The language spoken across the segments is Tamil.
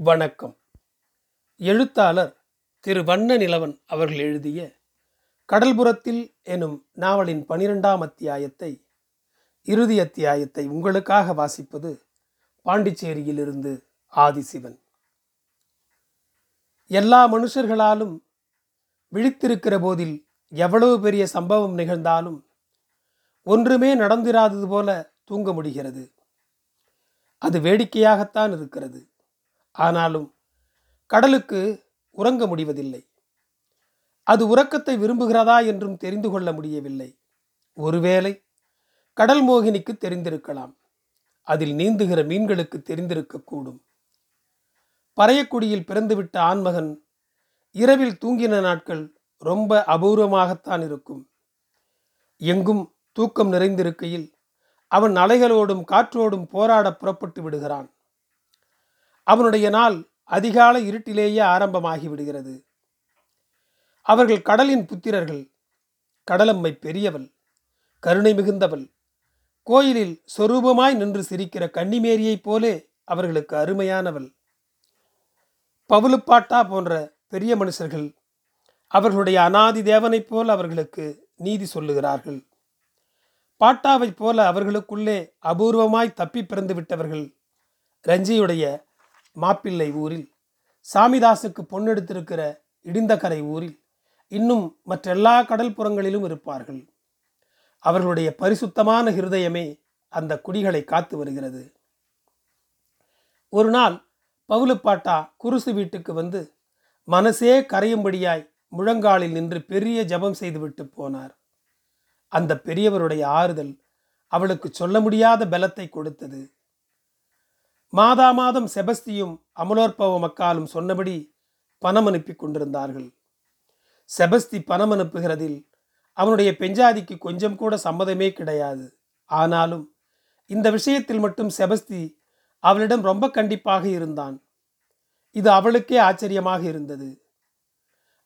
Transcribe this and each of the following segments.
வணக்கம். எழுத்தாளர் திரு வண்ண நிலவன் அவர்கள் எழுதிய கடல்புறத்தில் எனும் நாவலின் பனிரெண்டாம் அத்தியாயத்தை இறுதி அத்தியாயத்தை உங்களுக்காக வாசிப்பது பாண்டிச்சேரியிலிருந்து ஆதிசிவன். எல்லா மனுஷர்களாலும் விழித்திருக்கிற போதில் எவ்வளவு பெரிய சம்பவம் நிகழ்ந்தாலும் ஒன்றுமே நடந்திராதது போல தூங்க முடிகிறது. அது வேடிக்கையாகத்தான் இருக்கிறது. ஆனாலும் கடலுக்கு உறங்க முடிவதில்லை. அது உறக்கத்தை விரும்புகிறதா என்றும் தெரிந்து கொள்ள முடியவில்லை. ஒருவேளை கடல் மோகினிக்கு தெரிந்திருக்கலாம். அதில் நீந்துகிற மீன்களுக்கு தெரிந்திருக்கக்கூடும் பறையக்குடியில் பிறந்துவிட்ட ஆண்மகன் இரவில் தூங்கின நாட்கள் ரொம்ப அபூர்வமாகத்தான் இருக்கும். எங்கும் தூக்கம் நிறைந்திருக்கையில் அவன் அலைகளோடும் காற்றோடும் போராட புறப்பட்டு விடுகிறான். அவனுடைய நாள் அதிகாலை இருட்டிலேயே ஆரம்பமாகி விடுகிறது அவர்கள் கடலின் புத்திரர்கள் கடலம்மை பெரியவள் கருணை மிகுந்தவள் கோயிலில் சொரூபமாய் நின்று சிரிக்கிற கன்னிமேரியைப் போலே அவர்களுக்கு அருமையானவள். பவுலுப்பாட்டா போன்ற பெரிய மனுஷர்கள் அவர்களுடைய அனாதி தேவனைப் போல் அவர்களுக்கு நீதி சொல்லுகிறார்கள். பாட்டாவைப் போல அவர்களுக்குள்ளே அபூர்வமாய் தப்பி பிறந்து விட்டவர்கள் ரஞ்சியுடைய மாப்பிள்ளை ஊரில் சாமிதாசுக்கு பொன்னெடுத்திருக்கிற இடிந்தகரை ஊரில் இன்னும் மற்றெல்லா கடல்புறங்களிலும் இருப்பார்கள். அவர்களுடைய பரிசுத்தமான ஹிருதயமே அந்த குடிகளை காத்து வருகிறது. ஒரு நாள் பவுலுப்பாட்டா குருசு வீட்டுக்கு வந்து மனசே கரையும்படியாய் முழங்காலில் நின்று பெரிய ஜபம் செய்துவிட்டு போனார். அந்த பெரியவருடைய ஆறுதல் அவளுக்கு சொல்ல முடியாத பலத்தை கொடுத்தது. மாதா மாதம் செபஸ்தியும் அமலோற்பவ மக்காலும் சொன்னபடி பணம் அனுப்பி கொண்டிருந்தார்கள். செபஸ்தி பணம் அனுப்புகிறதில் அவனுடைய பெஞ்சாதிக்கு கொஞ்சம் கூட சம்மதமே கிடையாது. ஆனாலும் இந்த விஷயத்தில் மட்டும் செபஸ்தி அவளிடம் ரொம்ப கண்டிப்பாக இருந்தான். இது அவளுக்கே ஆச்சரியமாக இருந்தது.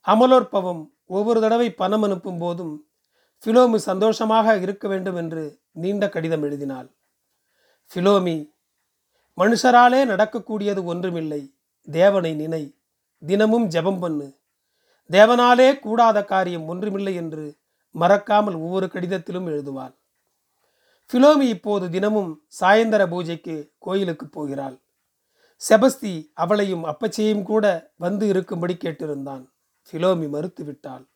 அமலோற்பவம் ஒவ்வொரு தடவை பணம் அனுப்பும் போதும் ஃபிலோமி சந்தோஷமாக இருக்க வேண்டும் என்று நீண்ட கடிதம் எழுதினாள். ஃபிலோமி மனுஷராலே நடக்கக்கூடியது ஒன்றுமில்லை. தேவனை நினை. தினமும் ஜெபம் பண்ணு. தேவனாலே கூடாத காரியம் ஒன்றுமில்லை என்று மறக்காமல் ஒவ்வொரு கடிதத்திலும் எழுதுவாள். ஃபிலோமி இப்போது தினமும் சாயந்தர பூஜைக்கு கோயிலுக்கு போகிறாள். செபஸ்தி அவளையும் அப்பச்சையும் கூட வந்து இருக்கும்படி கேட்டிருந்தான். ஃபிலோமி மறுத்து விட்டாள்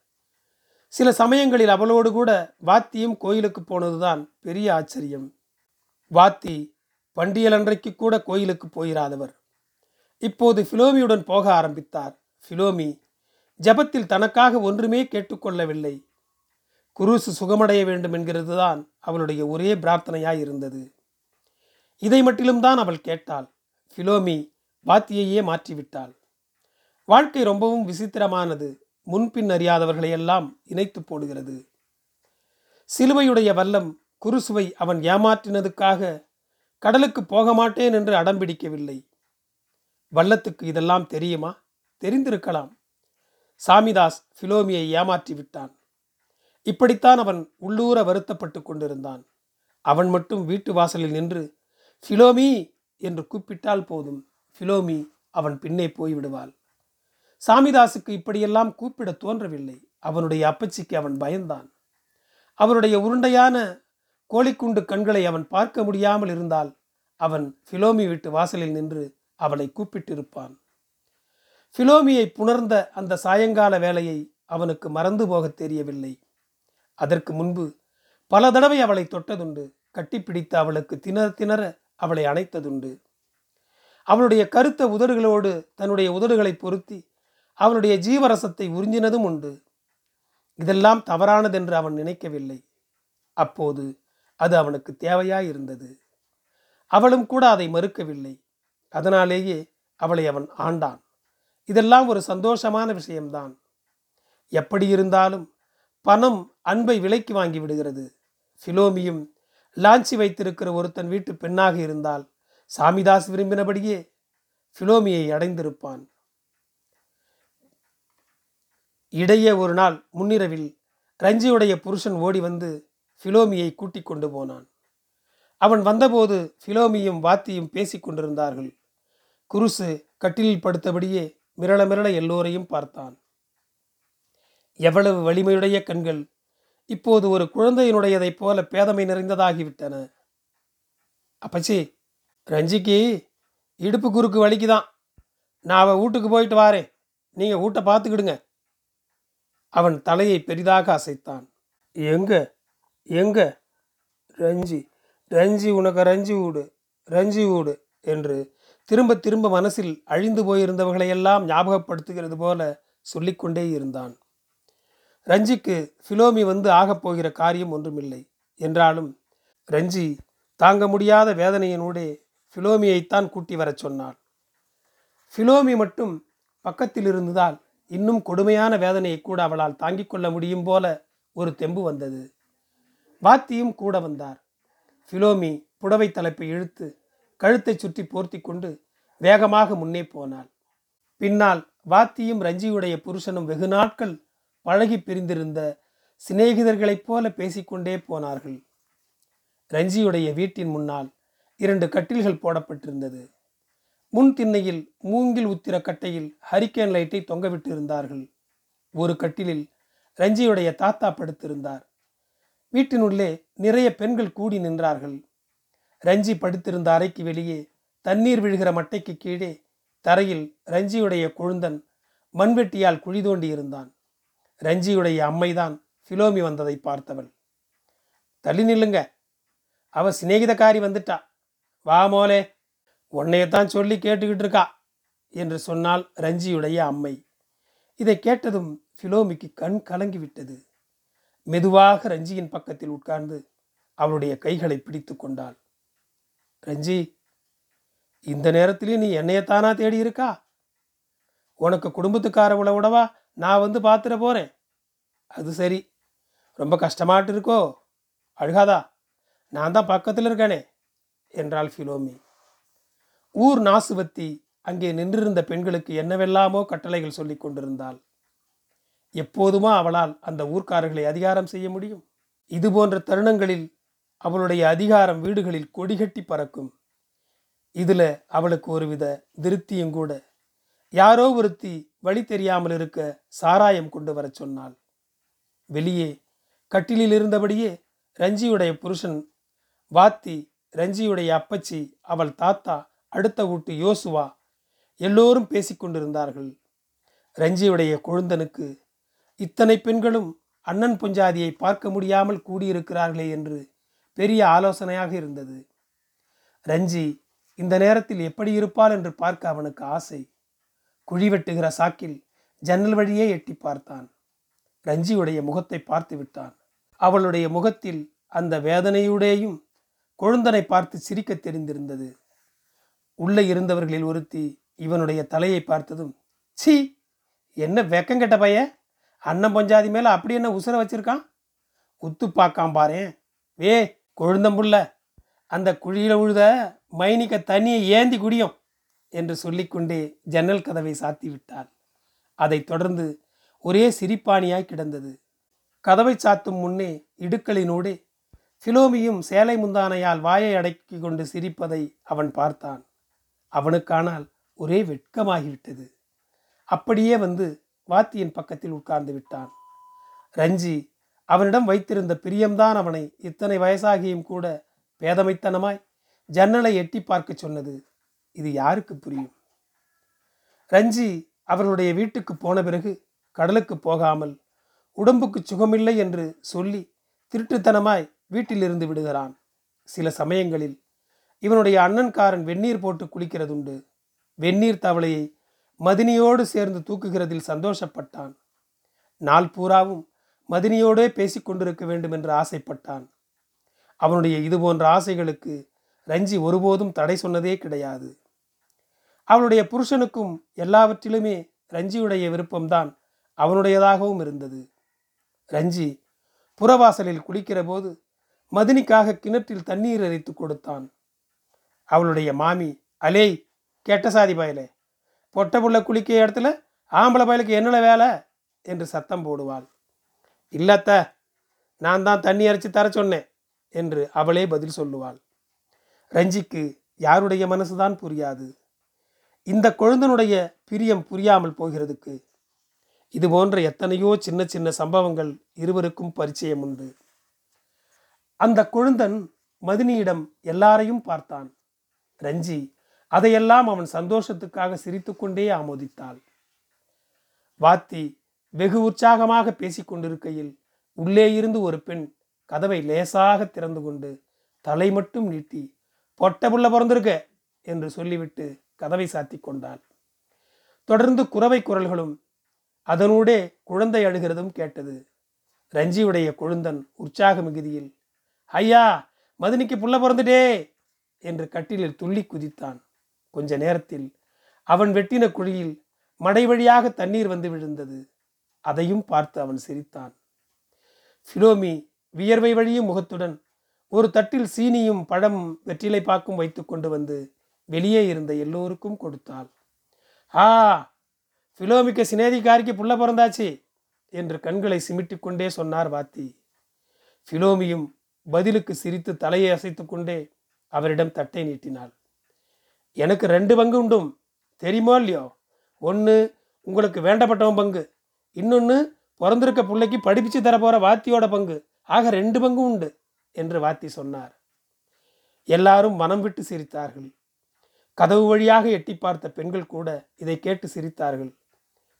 சில சமயங்களில் அவளோடு கூட வாத்தியும் கோயிலுக்கு போனதுதான் பெரிய ஆச்சரியம். வாத்தி பண்டியல் அன்றைக்கு கூட கோயிலுக்கு போயிராதவர். இப்போது ஃபிலோமியுடன் போக ஆரம்பித்தார். ஃபிலோமி ஜபத்தில் தனக்காக ஒன்றுமே கேட்டுக்கொள்ளவில்லை. குருசு சுகமடைய வேண்டும் என்கிறது தான் அவளுடைய ஒரே பிரார்த்தனையாய் இருந்தது. இதை மட்டிலும் தான் அவள் கேட்டாள். ஃபிலோமி வாத்தியையே மாற்றிவிட்டாள். வாழ்க்கை ரொம்பவும் விசித்திரமானது. முன்பின் அறியாதவர்களையெல்லாம் இணைத்து போடுகிறது. சிலுவையுடைய வல்லம் குருசுவை அவன் ஏமாற்றினதுக்காக கடலுக்கு போக மாட்டேன் என்று அடம்பிடிக்கவில்லை வல்லத்துக்கு இதெல்லாம் தெரியுமா? தெரிந்திருக்கலாம். சாமிதாஸ் ஃபிலோமியை ஏமாற்றி விட்டான். இப்படித்தான் அவன் உள்ளூர வருத்தப்பட்டு கொண்டிருந்தான். அவன் மட்டும் வீட்டு வாசலில் நின்று ஃபிலோமி! என்று கூப்பிட்டால் போதும். ஃபிலோமி அவன் பின்னே போய்விடுவாள். சாமிதாசுக்கு இப்படியெல்லாம் கூப்பிட தோன்றவில்லை. அவனுடைய அப்பச்சிக்கு அவன் பயந்தான். அவனுடைய உருண்டையான கோழிக்குண்டு கண்களை அவன் பார்க்க முடியாமல் இருந்தால் அவன் ஃபிலோமி வீட்டு வாசலில் நின்று அவளை கூப்பிட்டிருப்பான். ஃபிலோமியை புணர்ந்த அந்த சாயங்கால வேலையை அவனுக்கு மறந்து போகத் தெரியவில்லை. அதற்கு முன்பு பல தடவை அவளை தொட்டதுண்டு கட்டிப்பிடித்து அவளுக்கு திணற திணற அவளை அணைத்ததுண்டு. அவளுடைய கருத்த உதடுகளோடு தன்னுடைய உதடுகளை பொருத்தி அவளுடைய ஜீவரசத்தை உறிஞ்சினதும் உண்டு. இதெல்லாம் தவறானதென்று அவன் நினைக்கவில்லை. அப்போது அது அவனுக்கு தேவையாயிருந்தது. அவளும் கூட அதை மறுக்கவில்லை. அதனாலேயே அவளை அவன் ஆண்டான். இதெல்லாம் ஒரு சந்தோஷமான விஷயம்தான். எப்படி இருந்தாலும் பணம் அன்பை விலைக்கு வாங்கி விடுகிறது. ஃபிலோமியும் லாஞ்சி வைத்திருக்கிற ஒருத்தன் வீட்டு பெண்ணாக இருந்தால் சாமிதாஸ் விரும்பினபடியே ஃபிலோமியை அடைந்திருப்பான். இடையே ஒரு நாள் முன்னிரவில் ரஞ்சியுடைய புருஷன் ஓடி வந்து ஃபிலோமியை கூட்டிக் கொண்டு போனான். அவன் வந்தபோது ஃபிலோமியும் வாத்தியும் பேசிக் கொண்டிருந்தார்கள். குருசு கட்டிலில் படுத்தபடியே மிரள மிரள எல்லோரையும் பார்த்தான். எவ்வளவு வலிமையுடைய கண்கள்! இப்போது ஒரு குழந்தையினுடையதைப் போல பேதமை நிறைந்ததாகிவிட்டன. அப்பச்சி ரஞ்சிக்கு இடுப்பு குறுக்கு வலிக்குதான். நான் அவள் வீட்டுக்கு போயிட்டு வாரேன். நீங்கள் வீட்டை பார்த்துக்கிடுங்க. அவன் தலையை பெரிதாக அசைத்தான். எங்கே? எங்க? ரஞ்சி ரஞ்சி உனக்கு ரஞ்சி வீடு ரஞ்சி வீடு என்று திரும்ப திரும்ப மனசில் அழிந்து போயிருந்தவர்களையெல்லாம் ஞாபகப்படுத்துகிறது போல சொல்லிக்கொண்டே இருந்தான். ரஞ்சிக்கு ஃபிலோமி வந்து ஆகப் போகிற காரியம் ஒன்றுமில்லை. என்றாலும் ரஞ்சி தாங்க முடியாத வேதனையினூடே ஃபிலோமியைத்தான் கூட்டி வரச் சொன்னாள். ஃபிலோமி மட்டும் பக்கத்தில் இருந்ததால் இன்னும் கொடுமையான வேதனையை கூட அவளால் தாங்கிக் கொள்ள முடியும் போல ஒரு தெம்பு வந்தது. வாத்தியும் கூட வந்தார். ஃபிலோமி புடவை தலைப்பை இழுத்து கழுத்தை சுற்றி போர்த்தி கொண்டு வேகமாக முன்னே போனாள். பின்னால் வாத்தியும் ரஞ்சியுடைய புருஷனும் வெகு நாட்கள் பழகி பிரிந்திருந்த சிநேகிதர்களைப் போல பேசிக்கொண்டே போனார்கள். ரஞ்சியுடைய வீட்டின் முன்னால் இரண்டு கட்டில்கள் போடப்பட்டிருந்தது. முன் திண்ணையில் மூங்கில் உத்திர கட்டையில் ஹரிக்கேன் லைட்டை தொங்கவிட்டு இருந்தார்கள் ஒரு கட்டிலில் ரஞ்சியுடைய தாத்தா படுத்திருந்தார். வீட்டினுள்ளே நிறைய பெண்கள் கூடி நின்றார்கள். ரஞ்சி படுத்திருந்த அறைக்கு வெளியே தண்ணீர் விழுகிற மட்டைக்கு கீழே தரையில் ரஞ்சியுடைய கொழுந்தன் மண்வெட்டியால் குழி தோண்டி இருந்தான். ரஞ்சியுடைய அம்மைதான் ஃபிலோமி வந்ததை பார்த்தவள். தள்ளி நில்லுங்க. அவ சிநேகிதக்காரி வந்துட்டா. வா மோலே உன்னையத்தான் சொல்லி கேட்டுக்கிட்டு இருக்கா என்று சொன்னால் ரஞ்சியுடைய அம்மை. இதை கேட்டதும் ஃபிலோமிக்கு கண் கலங்கி விட்டது மெதுவாக ரஞ்சியின் பக்கத்தில் உட்கார்ந்து அவளுடைய கைகளை பிடித்து கொண்டாள். ரஞ்சி இந்த நேரத்திலேயே நீ என்னையத்தானா தேடி இருக்கா? உனக்கு குடும்பத்துக்கார உடவா நான் வந்து பார்த்துட போகிறேன் அது சரி. ரொம்ப கஷ்டமாட்டு இருக்கோ அழுகாதா? நான் தான் பக்கத்தில் இருக்கேனே என்றாள் ஃபிலோமி. ஊர் நாசுவத்தி அங்கே நின்றிருந்த பெண்களுக்கு என்னவெல்லாமோ கட்டளைகள் சொல்லி கொண்டிருந்தாள். எப்போதுமா அவளால் அந்த ஊர்க்காரர்களை அதிகாரம் செய்ய முடியும்? இது போன்ற தருணங்களில் அவளுடைய அதிகாரம் வீடுகளில் கொடிகட்டி பறக்கும். இதில் அவளுக்கு ஒருவித திருப்தியும் கூட. யாரோ ஒருத்தி வழி தெரியாமல் இருக்க சாராயம் கொண்டு வரச் சொன்னாள். வெளியே கட்டிலில் இருந்தபடியே ரஞ்சியுடைய புருஷன் வாத்தி ரஞ்சியுடைய அப்பச்சி அவள் தாத்தா அடுத்த வீட்டு யோசுவா எல்லோரும் பேசிக்கொண்டிருந்தார்கள் ரஞ்சியுடைய கொழுந்தனுக்கு இத்தனை பெண்களும் அண்ணன் பொஞ்சாதியை பார்க்க முடியாமல் கூடியிருக்கிறார்களே என்று பெரிய ஆலோசனையாக இருந்தது. ரஞ்சி இந்த நேரத்தில் எப்படி இருப்பாள் என்று பார்க்க அவனுக்கு ஆசை. குழி வெட்டுகிற சாக்கில் ஜன்னல் வழியே எட்டி பார்த்தான். ரஞ்சியுடைய முகத்தை பார்த்து விட்டான். அவளுடைய முகத்தில் அந்த வேதனையுடையும் கொழுந்தனை பார்த்து சிரிக்க தெரிந்திருந்தது. உள்ளே இருந்தவர்களில் ஒருத்தி இவனுடைய தலையை பார்த்ததும் சி என்ன வெக்கங்கெட்ட பைய அண்ணன் பஞ்சாதி மேலே அப்படி என்ன உசுர வச்சிருக்கான்? உத்து பார்க்காம் பாரேன். வே கொழுந்தம்புள்ள அந்த குழியில் உழுத மைனிக்க தண்ணியை ஏந்தி குடியும் என்று சொல்லிக்கொண்டே ஜன்னல் கதவை சாத்தி விட்டார் அதைத் தொடர்ந்து ஒரே சிரிப்பானியாய் கிடந்தது. கதவை சாத்தும் முன்னே இடுக்களினோடு சிலோமியும் சேலை முந்தானையால் வாயை அடக்கி கொண்டு சிரிப்பதை அவன் பார்த்தான். அவனுக்கானால் ஒரே வெட்கமாகிவிட்டது. அப்படியே வந்து வாத்தியின் பக்கத்தில் உட்கார்ந்து விட்டான். ரஞ்சி அவனிடம் வைத்திருந்த பிரியம்தான் அவனை இத்தனை வயசாகியும் கூட பேதமைத்தனமாய் ஜன்னலை எட்டி பார்க்க சொன்னது. இது யாருக்கு புரியும்? ரஞ்சி அவர்களுடைய வீட்டுக்கு போன பிறகு கடலுக்கு போகாமல் உடம்புக்கு சுகமில்லை என்று சொல்லி திருட்டுத்தனமாய் வீட்டிலிருந்து விடுகிறான். சில சமயங்களில் இவனுடைய அண்ணன்காரன் வெந்நீர் போட்டு குளிக்கிறதுண்டு. வெந்நீர் தவளையை மதினியோடு சேர்ந்து தூக்குகிறதில் சந்தோஷப்பட்டான். நாள் பூராவும் மதினியோடே பேசிக்கொண்டிருக்க வேண்டும் என்று ஆசைப்பட்டான். அவனுடைய இது போன்ற ஆசைகளுக்கு ரஞ்சி ஒருபோதும் தடை சொன்னதே கிடையாது. அவளுடைய புருஷனுக்கும் எல்லாவற்றிலுமே ரஞ்சியுடைய விருப்பம்தான் அவனுடையதாகவும் இருந்தது. ரஞ்சி புறவாசலில் குளிக்கிற போது மதினிக்காக கிணற்றில் தண்ணீர் எரித்து கொடுத்தான். அவளுடைய மாமி அலே கெட்ட சாதி பயலே பொட்டை புள்ள குளிக்க இடத்துல ஆம்பளை பயலுக்கு என்னல வேலை? என்று சத்தம் போடுவாள். இல்லத்த நான் தான் தண்ணி அரைச்சி தர சொன்னேன் என்று அவளே பதில் சொல்லுவாள். ரஞ்சிக்கு யாருடைய மனசுதான் புரியாது. இந்த கொழுந்தனுடைய பிரியம் புரியாமல் போகிறதுக்கு இது போன்ற எத்தனையோ சின்ன சின்ன சம்பவங்கள் இருவருக்கும் பரிச்சயம் உண்டு. அந்த கொழுந்தன் மதினியிடம் எல்லாரையும் பார்த்தான். ரஞ்சி அதையெல்லாம் அவன் சந்தோஷத்துக்காக சிரித்துக்கொண்டே ஆமோதித்தாள். வாத்தி வெகு உற்சாகமாக பேசிக் கொண்டிருக்கையில் உள்ளே இருந்து ஒரு பெண் கதவை லேசாக திறந்து கொண்டு தலை மட்டும் நீட்டி பொட்ட புள்ள பிறந்திருக்க! என்று சொல்லிவிட்டு கதவை சாத்தி கொண்டாள். தொடர்ந்து குறவை குரல்களும் அதனூடே குழந்தை அழுகிறதும் கேட்டது. ரஞ்சியுடைய கொழுந்தன் உற்சாக மிகுதியில் ஐயா மதினிக்கு புள்ள பிறந்துட்டே! என்று கட்டிலில் துள்ளி குதித்தான். கொஞ்ச நேரத்தில் அவன் வெட்டின குழியில் மடை வழியாக தண்ணீர் வந்து விழுந்தது. அதையும் பார்த்து அவன் சிரித்தான். ஃபிலோமி வியர்வை வழியும் முகத்துடன் ஒரு தட்டில் சீனியும் பழம் வெற்றிலை பாக்கும் வைத்து கொண்டு வந்து வெளியே இருந்த எல்லோருக்கும் கொடுத்தாள். ஆ ஃபிலோமிக்க சினேதிகாரிக்கு புள்ள பிறந்தாச்சு என்று கண்களை சிமிட்டிக் கொண்டே சொன்னார் வாத்தி. ஃபிலோமியும் பதிலுக்கு சிரித்து தலையை அசைத்து கொண்டே அவரிடம் தட்டை நீட்டினாள். எனக்கு ரெண்டு பங்கு உண்டும். தெரியுமோ இல்லையோ? ஒன்று உங்களுக்கு வேண்டப்பட்டவன் பங்கு. இன்னொன்று பிறந்திருக்க பிள்ளைக்கு படிப்பிச்சு தரப்போகிற போகிற வாத்தியோட பங்கு. ஆக ரெண்டு பங்கு உண்டு என்று வாத்தி சொன்னார். எல்லாரும் மனம் விட்டு சிரித்தார்கள். கதவு வழியாக எட்டி பார்த்த பெண்கள் கூட இதை கேட்டு சிரித்தார்கள்.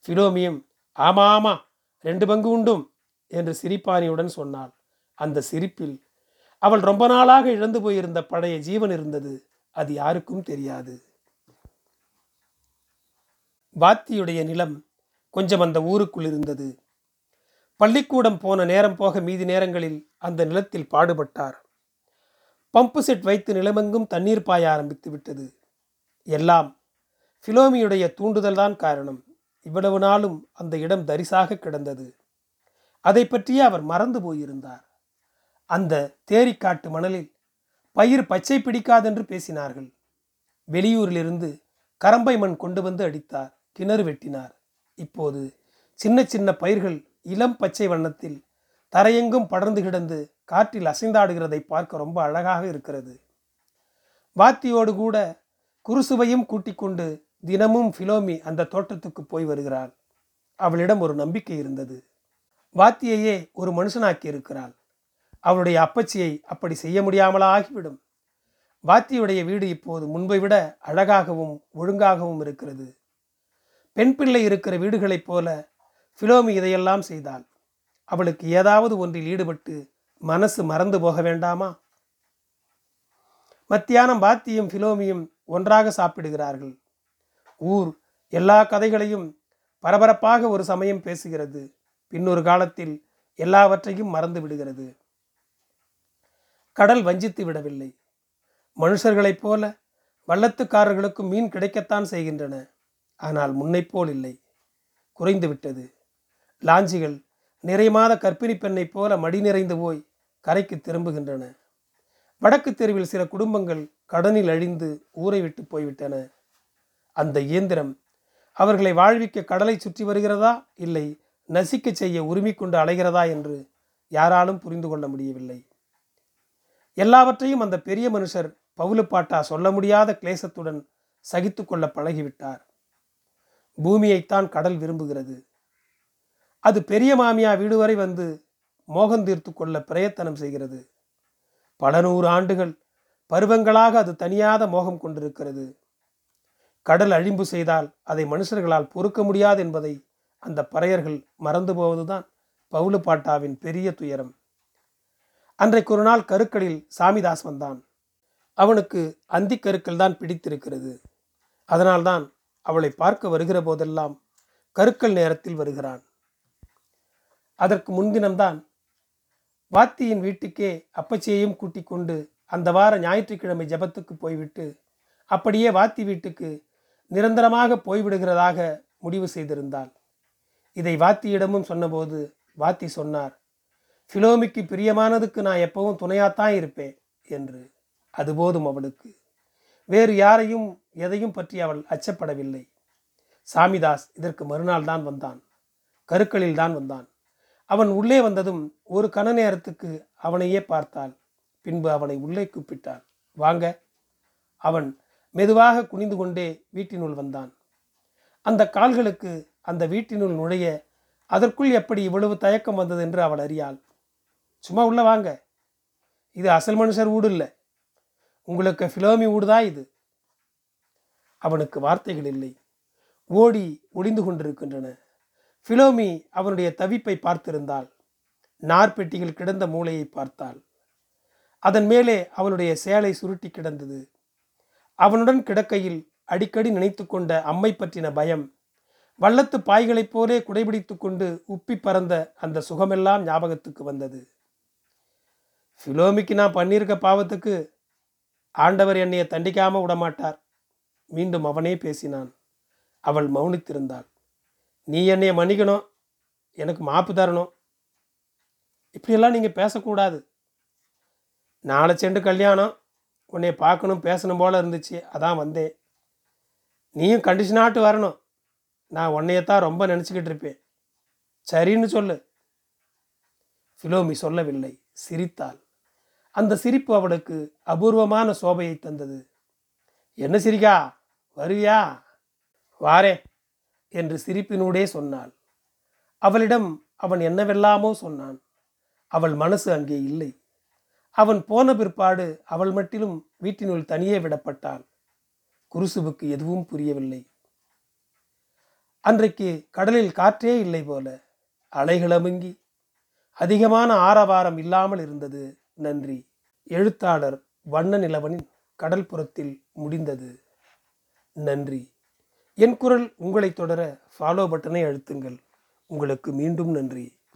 ஃபிலோமியும் ஆமா ஆமா ரெண்டு பங்கு உண்டும் என்று சிரிப்பானியுடன் சொன்னாள். அந்த சிரிப்பில் அவள் ரொம்ப நாளாக இழந்து போயிருந்த பழைய ஜீவன் இருந்தது. அது யாருக்கும் தெரியாது. வாத்தியுடைய நிலம் கொஞ்சம் அந்த ஊருக்குள் இருந்தது. பள்ளிக்கூடம் போன நேரம் போக மீதி நேரங்களில் அந்த நிலத்தில் பாடுபட்டார். பம்பு செட் வைத்து நிலமெங்கும் தண்ணீர் பாய ஆரம்பித்து விட்டது. எல்லாம் ஃபிலோமியுடைய தூண்டுதல் தான் காரணம். இவ்வளவு நாளும் அந்த இடம் தரிசாக கிடந்தது. அதை பற்றியே அவர் மறந்து போயிருந்தார். அந்த தேரிக்காட்டு மணலில் பயிர் பச்சை பிடிக்காதென்று பேசினார்கள். வெளியூரிலிருந்து கரம்பை மண் கொண்டு வந்து அடித்தார். கிணறு வெட்டினார். இப்போது சின்ன சின்ன பயிர்கள் இளம் பச்சை வண்ணத்தில் தரையெங்கும் படர்ந்து கிடந்து காற்றில் அசைந்தாடுகிறதை பார்க்க ரொம்ப அழகாக இருக்கிறது. வாத்தியோடு கூட குருசுவையும் கூட்டிக் கொண்டு தினமும் ஃபிலோமி அந்த தோட்டத்துக்கு போய் வருகிறாள். அவளிடம் ஒரு நம்பிக்கை இருந்தது. வாத்தியையே ஒரு மனுஷனாக்கி இருக்கிறாள் அவளுடைய அப்பச்சியை அப்படி செய்ய முடியாமலா ஆகிவிடும் வாத்தியுடைய வீடு இப்போது முன்பை விட அழகாகவும் ஒழுங்காகவும் இருக்கிறது. பெண் பிள்ளை இருக்கிற வீடுகளைப் போல ஃபிலோமி இதையெல்லாம் செய்தாள். அவளுக்கு ஏதாவது ஒன்றில் ஈடுபட்டு மனசு மறந்து போக வேண்டாமா? மத்தியானம் பாத்தியும் ஃபிலோமியும் ஒன்றாக சாப்பிடுகிறார்கள். ஊர் எல்லா கதைகளையும் பரபரப்பாக ஒரு சமயம் பேசுகிறது. பின்னொரு காலத்தில் எல்லாவற்றையும் மறந்து விடுகிறது. கடல் வஞ்சித்து விடவில்லை. மனுஷர்களைப் போல வள்ளத்துக்காரர்களுக்கும் மீன் கிடைக்கத்தான் செய்கின்றன. ஆனால் முன்னைப்போல் இல்லை. குறைந்துவிட்டது லாஞ்சிகள் நிறை மாத கர்ப்பிணி பெண்ணைப் போல மடி நிறைந்து போய் கரைக்கு திரும்புகின்றன. வடக்கு தெருவில் சில குடும்பங்கள் கடனில் அழிந்து ஊரை விட்டு போய்விட்டன. அந்த இயந்திரம் அவர்களை வாழ்விக்க கடலை சுற்றி வருகிறதா இல்லை நசிக்க செய்ய உரிமை கொண்டு அலைகிறதா என்று யாராலும் புரிந்து கொள்ள முடியவில்லை. எல்லாவற்றையும் அந்த பெரிய மனுஷர் பவுலுப்பாட்டா சொல்ல முடியாத கிளேசத்துடன் சகித்து கொள்ள பழகிவிட்டார். பூமியைத்தான் கடல் விரும்புகிறது. அது பெரிய மாமியா வீடு வரை வந்து மோகம் தீர்த்து கொள்ள பிரயத்தனம் செய்கிறது. பல நூறு ஆண்டுகள் பருவங்களாக அது தனியாத மோகம் கொண்டிருக்கிறது. கடல் அழிம்பு செய்தால் அதை மனுஷர்களால் பொறுக்க முடியாது என்பதை அந்த பறையர்கள் மறந்து போவதுதான் பவுலு பாட்டாவின் பெரிய துயரம். அன்றைக்கு ஒரு நாள் கருக்களில் சாமிதாஸ் வந்தான். அவனுக்கு அந்தி கருக்கள் தான் பிடித்திருக்கிறது. அதனால்தான் அவளை பார்க்க வருகிற போதெல்லாம் கருக்கள் நேரத்தில் வருகிறான். அதற்கு முன்தினம்தான் வாத்தியின் வீட்டுக்கே அப்பச்சியையும் கூட்டிக் கொண்டு அந்த வார ஞாயிற்றுக்கிழமை ஜபத்துக்கு போய்விட்டு அப்படியே வாத்தி வீட்டுக்கு நிரந்தரமாக போய்விடுகிறதாக முடிவு செய்திருந்தாள். இதை வாத்தியிடமும் சொன்னபோது வாத்தி சொன்னார் ஃபிலோமிக்கு பிரியமானதுக்கு நான் எப்பவும் துணையாத்தான் இருப்பேன் என்று அது போதும் அவளுக்கு. வேறு யாரையும் எதையும் பற்றி அவள் அச்சப்படவில்லை. சாமிதாஸ் இதற்கு மறுநாள் தான் வந்தான். கருக்களில் தான் வந்தான். அவன் உள்ளே வந்ததும் ஒரு கண நேரத்துக்கு அவனையே பார்த்தாள். பின்பு அவனை உள்ளே கூப்பிட்டாள். வாங்க. அவன் மெதுவாக குனிந்து கொண்டே வீட்டினுள் வந்தான். அந்த கால்களுக்கு அந்த வீட்டினுள் நுழைய அதற்குள் எப்படி இவ்வளவு தயக்கம் வந்தது என்று அவள் அறியாள். சும்மா உள்ளே வாங்க. இது அசல் மனுஷர் வீடு இல்லை. உங்களுக்கு ஃபிலோமி வீடுதான் இது? அவனுக்கு வார்த்தைகள் இல்லை. ஓடி ஒளிந்து கொண்டிருக்கின்றன. ஃபிலோமி அவனுடைய தவிப்பை பார்த்திருந்தாள். நார்பெட்டிகள் கிடந்த மூளையை பார்த்தாள். அதன் மேலே அவனுடைய சேலை சுருட்டி கிடந்தது. அவனுடன் கிடக்கையில் அடிக்கடி நினைத்து கொண்ட அம்மை பற்றின பயம். வள்ளத்து பாய்களைப் போலே குடைபிடித்து கொண்டு உப்பி பறந்த அந்த சுகமெல்லாம் ஞாபகத்துக்கு வந்தது. ஃபிலோமிக்கு நான் பண்ணியிருக்க பாவத்துக்கு ஆண்டவர் என்னையை தண்டிக்காம விடமாட்டார். மீண்டும் அவனே பேசினான். அவள் மௌனித்திருந்தாள். நீ என்னையை மன்னிக்கணும். எனக்கு மாப்பு தரணும். இப்படியெல்லாம் நீங்கள் பேசக்கூடாது. நாளை சென்று கல்யாணம். உன்னைய பார்க்கணும் பேசணும் போல இருந்துச்சு. அதான் வந்தேன். நீயும் கண்டிஷனாட்டு வரணும். நான் உன்னையத்தான் ரொம்ப நினச்சிக்கிட்டு இருப்பேன். சரின்னு சொல்லு. ஃபிலோமி சொல்லவில்லை. சிரித்தாள். அந்த சிரிப்பு அவளுக்கு அபூர்வமான சோபையை தந்தது. என்ன சிரிக்கா வருவியா? வாரே என்று சிரிப்பினூடே சொன்னாள். அவளிடம் அவன் என்னவெல்லாமோ சொன்னான். அவள் மனசு அங்கே இல்லை. அவன் போன பிற்பாடு அவள் மட்டிலும் வீட்டினுள் தனியே விடப்பட்டாள். குருசுவுக்கு எதுவும் புரியவில்லை. அன்றைக்கு கடலில் காற்றே இல்லை போல அலைகளமுங்கி அதிகமான ஆரவாரம் இல்லாமல் இருந்தது. நன்றி. எழுத்தாளர் வண்ண நிலவனின் கடல்புறத்தில் முடிந்தது. நன்றி. என் குரல் உங்களை தொடர ஃபாலோ பட்டனை அழுத்துங்கள். உங்களுக்கு மீண்டும் நன்றி.